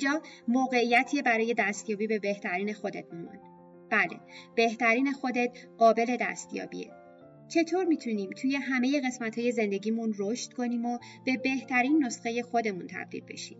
اینجا موقعیتی برای دستیابی به بهترین خودت مامان بله بهترین خودت قابل دستیابیه. چطور می‌تونیم توی همه قسمت های زندگیمون رشد کنیم و به بهترین نسخه خودمون تبدیل بشیم؟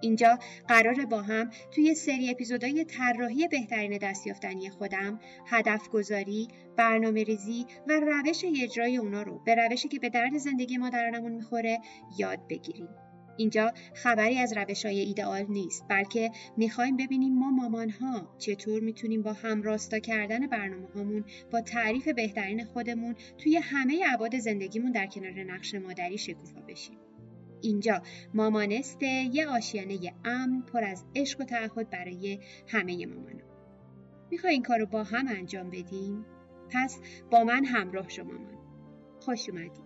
اینجا قراره با هم توی سری اپیزودهای طراحی بهترین دستیافتنی خودم هدف گذاری، برنامه ریزی و روش اجرای اونا رو به روشی که به درد زندگی مادرانمون می‌خوره یاد بگیریم. اینجا خبری از روش های ایدئال نیست بلکه می‌خوایم ببینیم ما مامان ها چطور می‌تونیم با هم راستا کردن برنامه هامون با تعریف بهترین خودمون توی همه عباد زندگیمون در کنار نقش مادری شکوفا بشیم. اینجا مامانسته یه آشیانه امن پر از عشق و تعهد برای همه مامانا می‌خوای این کار رو با هم انجام بدیم؟ پس با من همراه شو مامان خوش اومدی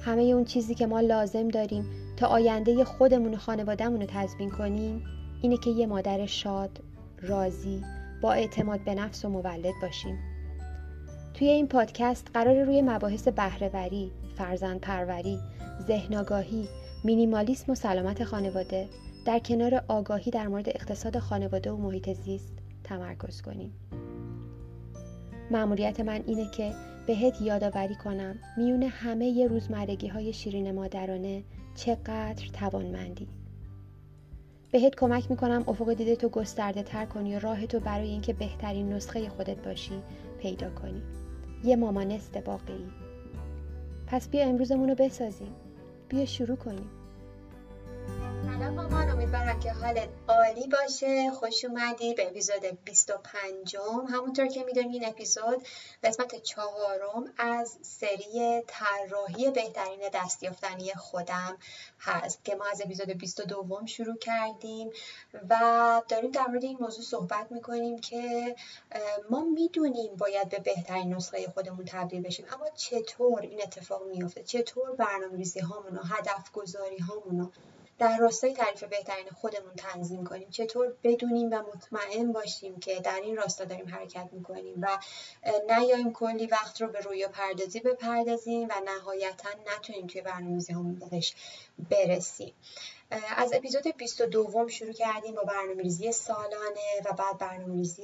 همه اون چیزی که ما لازم داریم تا آینده خودمون و خانوادهمون رو تضمین کنیم اینه که یه مادر شاد، راضی، با اعتماد به نفس و مولد باشیم. توی این پادکست قرار روی مباحث بهرهوری، فرزند پروری، ذهنگاهی، مینیمالیسم و سلامت خانواده در کنار آگاهی در مورد اقتصاد خانواده و محیط زیست تمرکز کنیم. معمولیت من اینه که بهت یادآوری کنم میون همه ی روزمرگی های شیرین مادرانه چقدر توانمندی. بهت کمک می‌کنم افق دیده تو گسترده تر کنی و راه تو برای اینکه بهترین نسخه خودت باشی پیدا کنی. یه مامانست واقعی پس بیا امروزمون رو بسازیم. بیا شروع کنیم. که حالت عالی باشه. خوش اومدی به اپیزود 25 همونطور که می‌دونی این اپیزود قسمت چهارم از سری طراحی بهترین دستیافتنی خودم هست که ما از اپیزود 22 شروع کردیم و داریم در مورد این موضوع صحبت می‌کنیم که ما می‌دونیم باید به بهترین نسخه خودمون تبدیل بشیم. اما چطور این اتفاق میافته؟ چطور برنامه ریزی هامون و هدف گذاری هامون در راستای تعریف بهترین خودمون تنظیم کنیم. چطور بدونیم و مطمئن باشیم که در این راستا داریم حرکت می‌کنیم و نیایم کلی وقت رو به رویا پردازی بپردازیم و نهایتا نتونیم توی برنامه‌ریزی همون بهش برسیم. از اپیزود 22 شروع کردیم با برنامه ریزی سالانه و بعد برنامه ریزی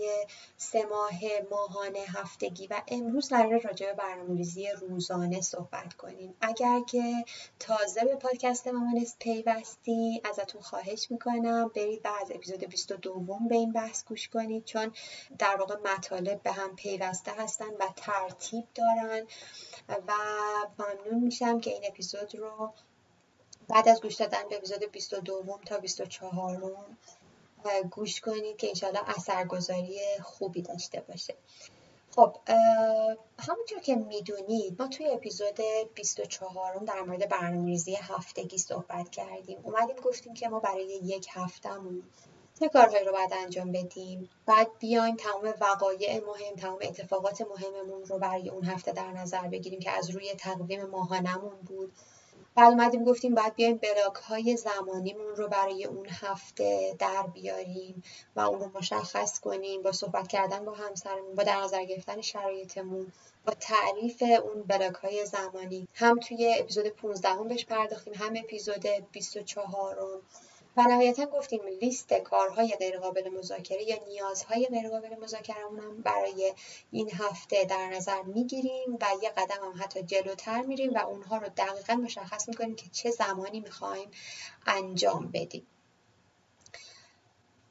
سه ماه ماهانه هفتگی و امروز قرار راجع به برنامه ریزی روزانه صحبت کنیم. اگر که تازه به پادکست مامانست پیوستی ازتون خواهش می‌کنم برید و از اپیزود 22 به این بحث گوش کنید چون در واقع مطالب به هم پیوسته هستن و ترتیب دارن و ممنون میشم که این اپیزود رو بعد از گوش دادن به اپیزود 22 تا 24 گوش کنید که انشالله اثرگذاری خوبی داشته باشه. خب همونطور که می‌دونید ما توی اپیزود 24 در مورد برنامه‌ریزی هفتگی صحبت کردیم. اومدیم گفتیم که ما برای یک هفتهمون چه کارهایی رو باید انجام بدیم؟ بعد بیایم تمام وقایع مهم تمام اتفاقات مهممون رو برای اون هفته در نظر بگیریم که از روی تقویم ماهانمون بود. بعد اومدیم گفتیم باید بیایم بلاک های زمانیمون رو برای اون هفته در بیاریم و اون رو مشخص کنیم با صحبت کردن با همسرمون با در نظر گرفتن شرایطمون با تعریف اون بلاک های زمانی. هم توی اپیزود 15 هم بهش پرداختیم هم اپیزود 24 هم و نهایتا گفتیم لیست کارهای غیرقابل مذاکره یا نیازهای غیرقابل مذاکرهمون هم برای این هفته در نظر می‌گیریم و یه قدم هم حتی جلوتر میریم و اونها رو دقیقا مشخص می‌کنیم که چه زمانی می‌خوایم انجام بدیم.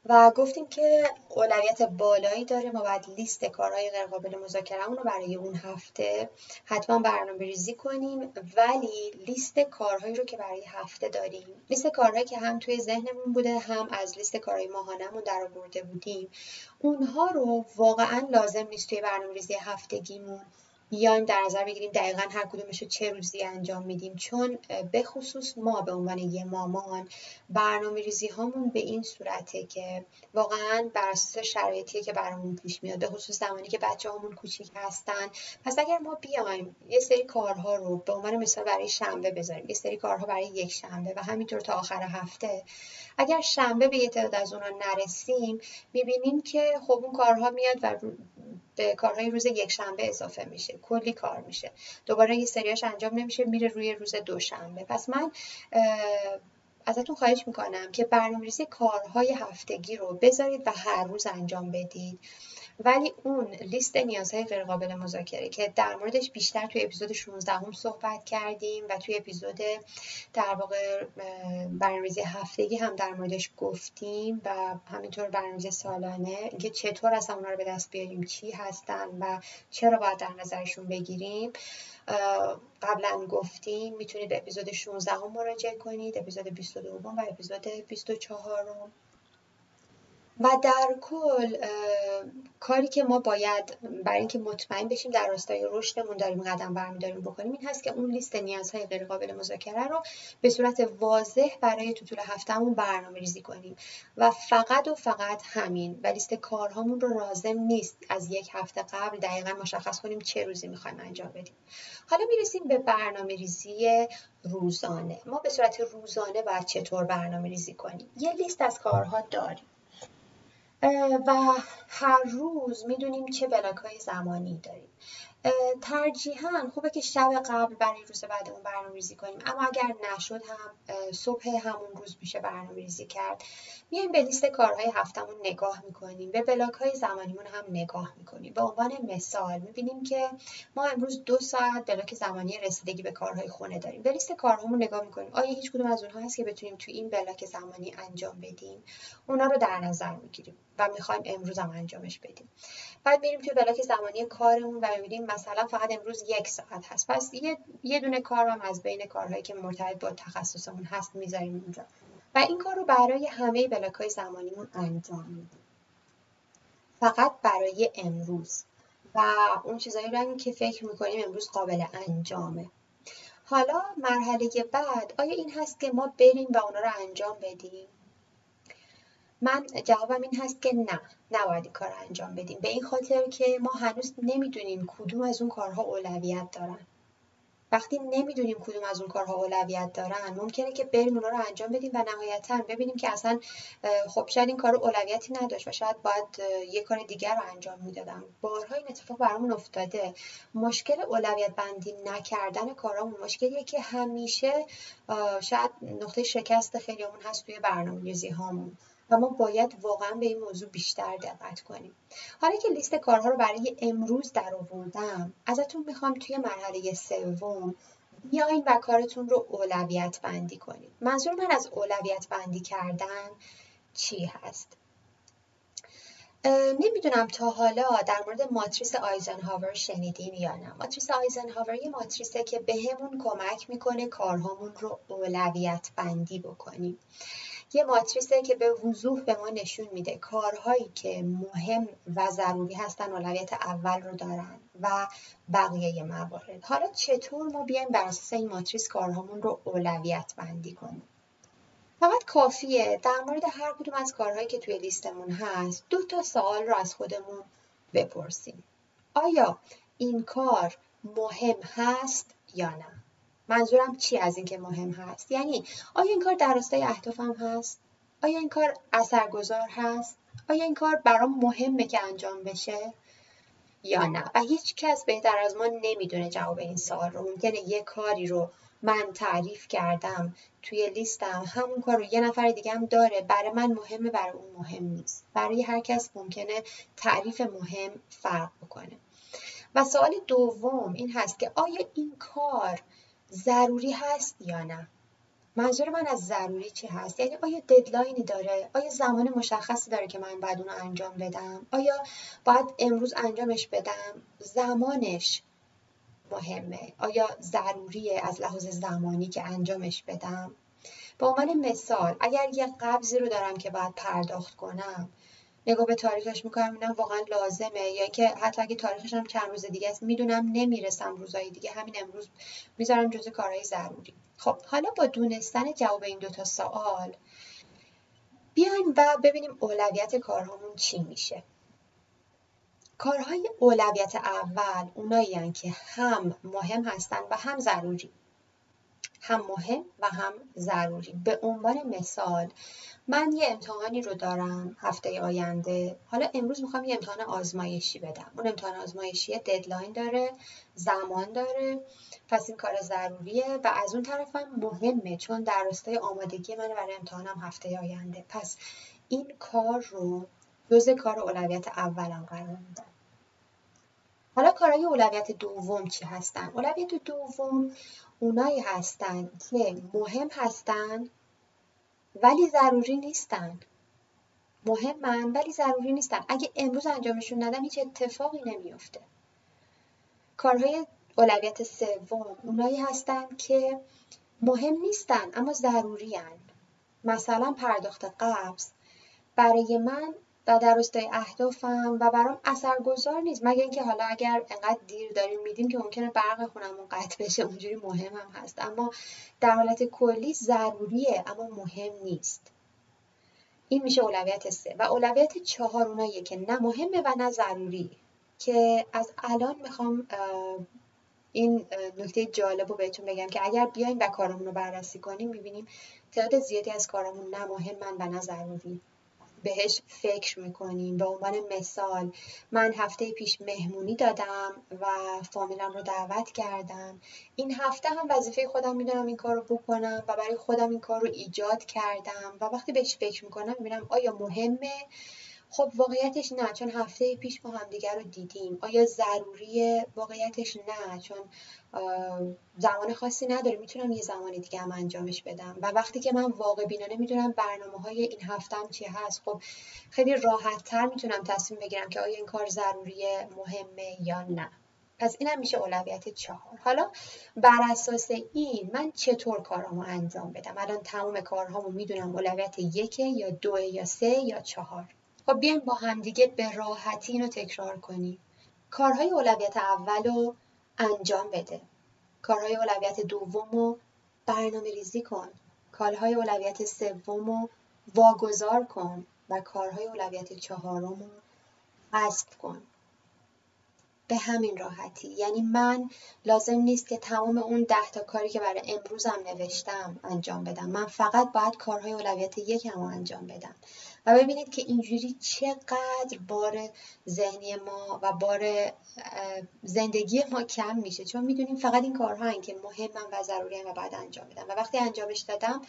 و گفتیم که اولویت بالایی داره. ما باید لیست کارهای غیرقابل مذاکرهمون رو برای اون هفته حتما برنامه ریزی کنیم. ولی لیست کارهایی رو که برای هفته داریم لیست کارهایی که هم توی ذهنمون بوده هم از لیست کارهای ماهانمون در آورده بودیم اونها رو واقعا لازم نیست توی برنامه ریزی هفتگیمون بیایم در نظر بگیریم دقیقا هر کدومش رو چه روزی انجام میدیم. چون به خصوص ما به عنوان یه مامان برنامه ریزی هامون به این صورته که واقعا بر اساس شرایطی که برامون پیش میاد به خصوص زمانی که بچه همون کوچیک هستن. پس اگر ما بیایم یه سری کارها رو به عنوان مثال برای شنبه بذاریم یه سری کارها برای یک شنبه و همینطور تا آخر هفته اگر شنبه به یه تعداد از اونها نرسیم می‌بینیم که خب اون کارها میاد و به کارهای روز یک شنبه اضافه میشه. کلی کار میشه. دوباره یه سریاش انجام نمیشه میره روی روز دوشنبه. پس من ازتون خواهش می‌کنم که برنامه‌ریزی کارهای هفتگی رو بذارید و هر روز انجام بدید. ولی اون لیست نیازهای غیرقابل مذاکره که در موردش بیشتر توی اپیزود 16 هم صحبت کردیم و توی اپیزود در واقع برنامه‌ریزی هفتگی هم در موردش گفتیم و همینطور برنامه‌ریزی سالانه اینکه چطور اصلا اونا رو به دست بیاریم چی هستن و چرا باید در نظرشون بگیریم قبلا گفتیم می‌تونید به اپیزود 16 هم مراجعه کنید اپیزود 22 و اپیزود 24 هم. و در کل کاری که ما باید برای اینکه مطمئن بشیم در راستای رشدمون داریم قدم برمیداریم بکنیم این هست که اون لیست نیازهای غیرقابل مذاکره رو به صورت واضح برای تو طول هفتهمون برنامه ریزی کنیم. و فقط و فقط همین و لیست کارهامون رو لازم نیست از یک هفته قبل دقیقا مشخص کنیم چه روزی می‌خوایم انجام بدیم. حالا می‌رسیم به برنامه ریزی روزانه. ما به صورت روزانه باید چطور برنامه ریزی کنیم؟ یه لیست از کارها داریم. و هر روز می‌دونیم چه بلاک های زمانی داریم. ترجیحاً خوبه که شب قبل برای روز بعد اون برنامه ریزی کنیم. اما اگر نشد هم صبح همون روز میشه برنامه ریزی کرد. میایم به لیست کارهای هفتمون نگاه می‌کنیم. به بلاک های زمانیمون هم نگاه می‌کنیم. به عنوان مثال می‌بینیم که ما امروز دو ساعت بلاک زمانی رسیدگی به کارهای خونه داریم. به لیست کارهامون نگاه می‌کنیم. آیا هیچ کدوم از اونها هست که بتونیم تو این بلاک زمانی انجام بدیم؟ اونا رو در نظر می‌گیریم. و می‌خوایم امروز هم انجامش بدیم. بعد میریم توی بلاک زمانی کارمون و می‌بینیم مثلا فقط امروز یک ساعت هست. پس یه, یه دونه کار هم از بین کارهایی که مرتبط با تخصصمون هست می‌ذاریم اونجا و این کار رو برای همه بلاک های زمانیمون انجام میدیم. فقط برای امروز. و اون چیزایی رو که فکر می‌کنیم امروز قابل انجامه. حالا مرحله بعد آیا این هست که ما بریم و اونا رو انجام بدیم؟ من جوابم این هست که نه نباید کار انجام بدیم. به این خاطر که ما هنوز نمی‌دونیم کدوم از اون کارها اولویت دارن. وقتی نمی‌دونیم کدوم از اون کارها اولویت دارن ممکنه که بریم اونا رو انجام بدیم و نهایتا ببینیم که اصلا خب شاید این کار اولویتی نداشت و شاید باید یه کار دیگر رو انجام می‌دادم بارها این اتفاق برامون افتاده. مشکل اولویت بندی نکردن کارامون مشکلیه که همیشه شاید نقطه شکست خیلیمون هست توی برنامه‌ریزی هامون و ما باید واقعا به این موضوع بیشتر دقت کنیم. حالا که لیست کارها رو برای امروز در آوردم ازتون می‌خوام توی مرحله سوم بیاین و کارتون رو اولویت بندی کنید. منظور من از اولویت بندی کردن چی هست؟ نمی‌دونم تا حالا در مورد ماتریس آیزنهاور شنیدیم یا نه. ماتریس آیزنهاور یه ماتریسه که بهمون کمک می‌کنه کارهامون رو اولویت بندی بکنیم. یه ماتریسه که به وضوح به ما نشون میده. کارهایی که مهم و ضروری هستن اولویت اول رو دارن و بقیه موارد. حالا چطور ما بیایم بر اساس این ماتریس کارهامون رو اولویت بندی کنیم؟ فقط کافیه. در مورد هر کدوم از کارهایی که توی لیستمون هست دو تا سوال رو از خودمون بپرسیم. آیا این کار مهم هست یا نه؟ منظورم چی از اینکه مهم هست؟ یعنی آیا این کار در راستای اهدافم هست؟ آیا این کار اثرگذار هست؟ آیا این کار برام مهمه که انجام بشه؟ یا نه؟ و هیچ کس بهتر از ما نمی‌دونه جواب این سوال رو. ممکنه یه کاری رو من تعریف کردم توی لیستم همون کار رو یه نفر دیگه هم داره. برای من مهمه برای اون مهم نیست. برای هر کس ممکنه تعریف مهم فرق بکنه. و سوال دوم این هست که آیا این کار ضروری هست یا نه؟ منظور من از ضروری چی هست؟ یعنی آیا ددلاینی داره؟ آیا زمان مشخصی داره که من بعد اون رو انجام بدم؟ آیا باید امروز انجامش بدم؟ زمانش مهمه. آیا ضروریه از لحاظ زمانی که انجامش بدم؟ به عنوان مثال اگر یه قبضی رو دارم که باید پرداخت کنم نگاه به تاریخش می‌کنم می‌بینم واقعا لازمه. یا اینکه حتی اگه تاریخش هم چند روز دیگه است می‌دونم نمی‌رسم روزهای دیگه. همین امروز می‌ذارم جزء کارهای ضروری. خب حالا با دونستن جواب این دوتا سوال بیایم و ببینیم اولویت کارهامون چی میشه. کارهای اولویت اول اونایی که هم مهم هستن و هم ضروری. هم مهم و هم ضروری. به عنوان مثال من یه امتحانی رو دارم هفته آینده. حالا امروز می‌خوام یه امتحان آزمایشی بدم. اون امتحان آزمایشی ددلاین داره زمان داره پس این کار ضروریه و از اون طرف هم مهمه چون در راستای آمادگی من برای امتحانم هفته آینده. پس این کار رو جز کار اولویت اولم قرار میدم. حالا کارهای اولویت دوم چی هستن؟ اولویت دوم اونایی هستن که مهم هستن ولی ضروری نیستن مهمن ولی ضروری نیستن اگه امروز انجامشون ندم هیچ اتفاقی نمیفته کارهای اولویت سوم اونایی هستن که مهم نیستن اما ضروری هن. مثلا پرداخت قبض برای من و در راستای اهدافم و برام اثرگذار نیست. مگه اینکه حالا اگر انقدر دیر داریم میدیم که ممکنه برق خونمون قطع بشه اونجوری مهم هم هست. اما در حالت کلی ضروریه اما مهم نیست. این میشه اولویت سه. و اولویت چهار اوناییه که نه مهمه و نه ضروری. که از الان می‌خوام این نکته جالب رو بهتون بگم که اگر بیایم و کارمون رو بررسی کنیم می‌بینیم تعداد زیادی از کارمون نه مهمن و نه ضروری. بهش فکر می‌کنیم به عنوان مثال. من هفته پیش مهمونی دادم و فامیلم رو دعوت کردم. این هفته هم وظیفه خودم می‌دونم این کار رو بکنم و برای خودم این کار رو ایجاد کردم. و وقتی بهش فکر می‌کنم می‌بینم آیا مهمه؟ خب واقعیتش نه چون هفته پیش ما همدیگر رو دیدیم. آیا ضروریه واقعیتش نه؟ چون زمان خاصی نداره. می‌تونم یه زمانی دیگه هم انجامش بدم. و وقتی که من واقع بینانه می‌دونم برنامه های این هفتم چی هست خب خیلی راحت تر می‌تونم تصمیم بگیرم که آیا این کار ضروریه مهمه یا نه. پس اینم میشه اولویت چهار. حالا بر اساس این من چطور کارامو انجام بدم؟ الان تمام کارهامو می‌دونم اولویت یکه یا دو یا سه یا چهار. خب بیایم با همدیگه به راحتی اینو تکرار کنیم. کارهای اولویت اول رو انجام بده. کارهای اولویت دوم رو برنامه ریزی کن. کارهای اولویت سوم رو واگذار کن و کارهای اولویت چهارم رو حذف کن. به همین راحتی. یعنی من لازم نیست که تمام اون ده تا کاری که برای امروزم نوشتم انجام بدم. من فقط باید کارهای اولویت یکم رو انجام بدم. و ببینید که اینجوری چقدر بار ذهنی ما و بار زندگی ما کم میشه. چون می‌دونیم فقط این کارها که مهمن و ضروری و بعد انجام بدم. و وقتی انجامش دادم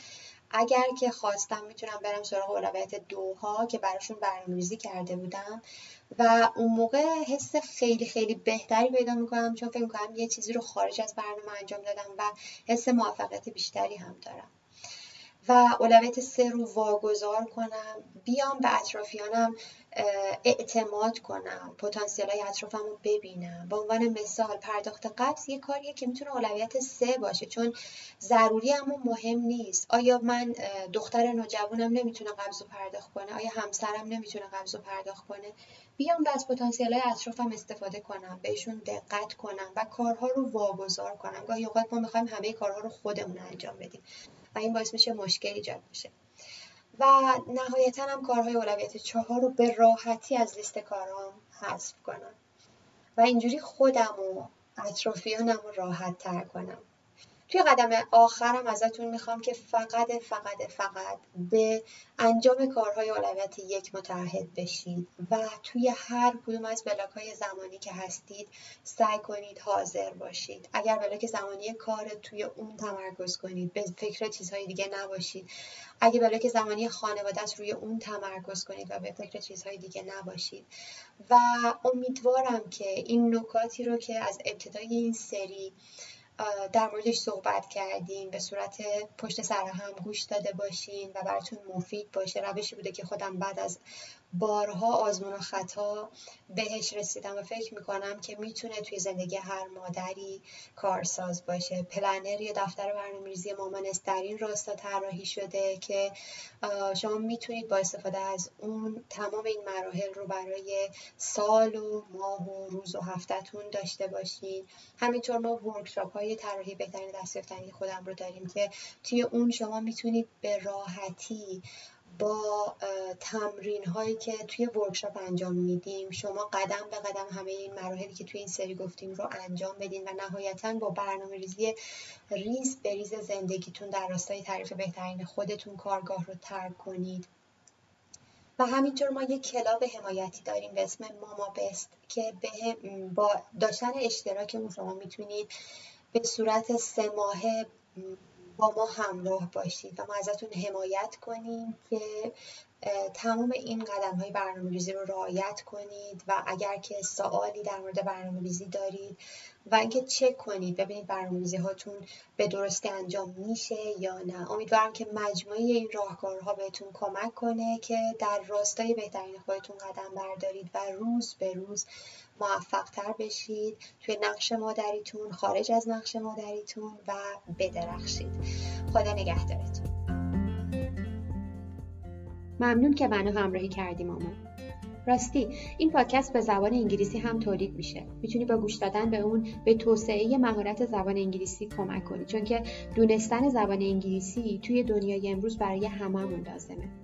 اگر که خواستم می‌تونم برم سراغ اولویت دوها که براشون برنامه‌ریزی کرده بودم و اون موقع حس خیلی خیلی بهتری پیدا می‌کنم چون فکر می‌کنم یه چیزی رو خارج از برنامه انجام دادم و حس موفقیت بیشتری هم دارم. و اولویت سه رو واگذار کنم بیام به اطرافیانم اعتماد کنم پتانسیل های اطرافم رو ببینم. به عنوان مثال پرداخت قبض یه کاریه که می‌تونه اولویت سه باشه چون ضروری اما مهم نیست. آیا من دختر نوجوانم نمی‌تونه قبض رو پرداخت کنه؟ آیا همسرم نمی‌تونه قبض رو پرداخت کنه؟ بیام و از پتانسیل های اطرافم استفاده کنم بهشون دقت کنم و کارها رو واگذار کنم. گاهی اوقات ما می‌خوایم همه کارها رو خودمون انجام بدیم. و این باعث میشه مشکل ایجاد بشه. و نهایتا هم کارهای اولویت چهار رو به راحتی از لیست کارام حذف کنم. و اینجوری خودم و اطرافیانم رو راحت تر کنم. توی قدم آخرم ازتون می‌خوام که فقط فقط فقط به انجام کارهای اولویت یک متعهد بشید و توی هر کدوم از بلاک های زمانی که هستید سعی کنید حاضر باشید. اگر بلاک زمانی کار توی اون تمرکز کنید به فکر چیزهای دیگه نباشید. اگه بلاک زمانی خانوادت روی اون تمرکز کنید و به فکر چیزهای دیگه نباشید. و امیدوارم که این نکاتی رو که از ابتدای این سری در موردش صحبت کردیم به صورت پشت سر هم گوش داده باشین و براتون مفید باشه روشی بوده که خودم بعد از بارها آزمون و خطا بهش رسیدم و فکر می‌کنم که می‌تونه توی زندگی هر مادری کارساز باشه. پلنر یا دفتر برنامه‌ریزی مامانست در این راستا طراحی شده که شما می‌تونید با استفاده از اون تمام این مراحل رو برای سال و ماه و روز و هفتهتون داشته باشین. همینطور ما ورکشاپ های طراحی بهترین دست خودم رو داریم که توی اون شما می‌تونید به راحتی با تمرین هایی که توی ورکشاپ انجام میدیم شما قدم به قدم همه این مراحلی که توی این سری گفتیم رو انجام بدین و نهایتا با برنامه ریزی ریز به ریز زندگیتون در راستای تعریف بهترین خودتون کارگاه رو ترک کنید. و همینطور ما یک کلاب حمایتی داریم به اسم MamaNest که به با داشتن اشتراکمون شما می‌تونید به صورت سه ماهه با ما همراه باشید. و ما ازتون حمایت کنیم که تمام این قدم های برنامه ریزی رو رعایت کنید و اگر که سوالی در مورد برنامه ریزی دارید و اینکه چک کنید ببینید برنامه‌ریزی هاتون به درستی انجام میشه یا نه. امیدوارم که مجموعه این راهکارها بهتون کمک کنه که در راستای بهترین خودتون قدم بردارید و روز به روز موفق تر بشید توی نقش مادریتون خارج از نقش مادریتون و بدرخشید. خدا نگهدارتون. ممنون که منو همراهی کردی مامان راستی این پادکست به زبان انگلیسی هم تولید میشه. می‌تونی با گوش دادن به اون به توسعه مهارت زبان انگلیسی کمک کنی چون که دونستن زبان انگلیسی توی دنیای امروز برای هممون لازمه.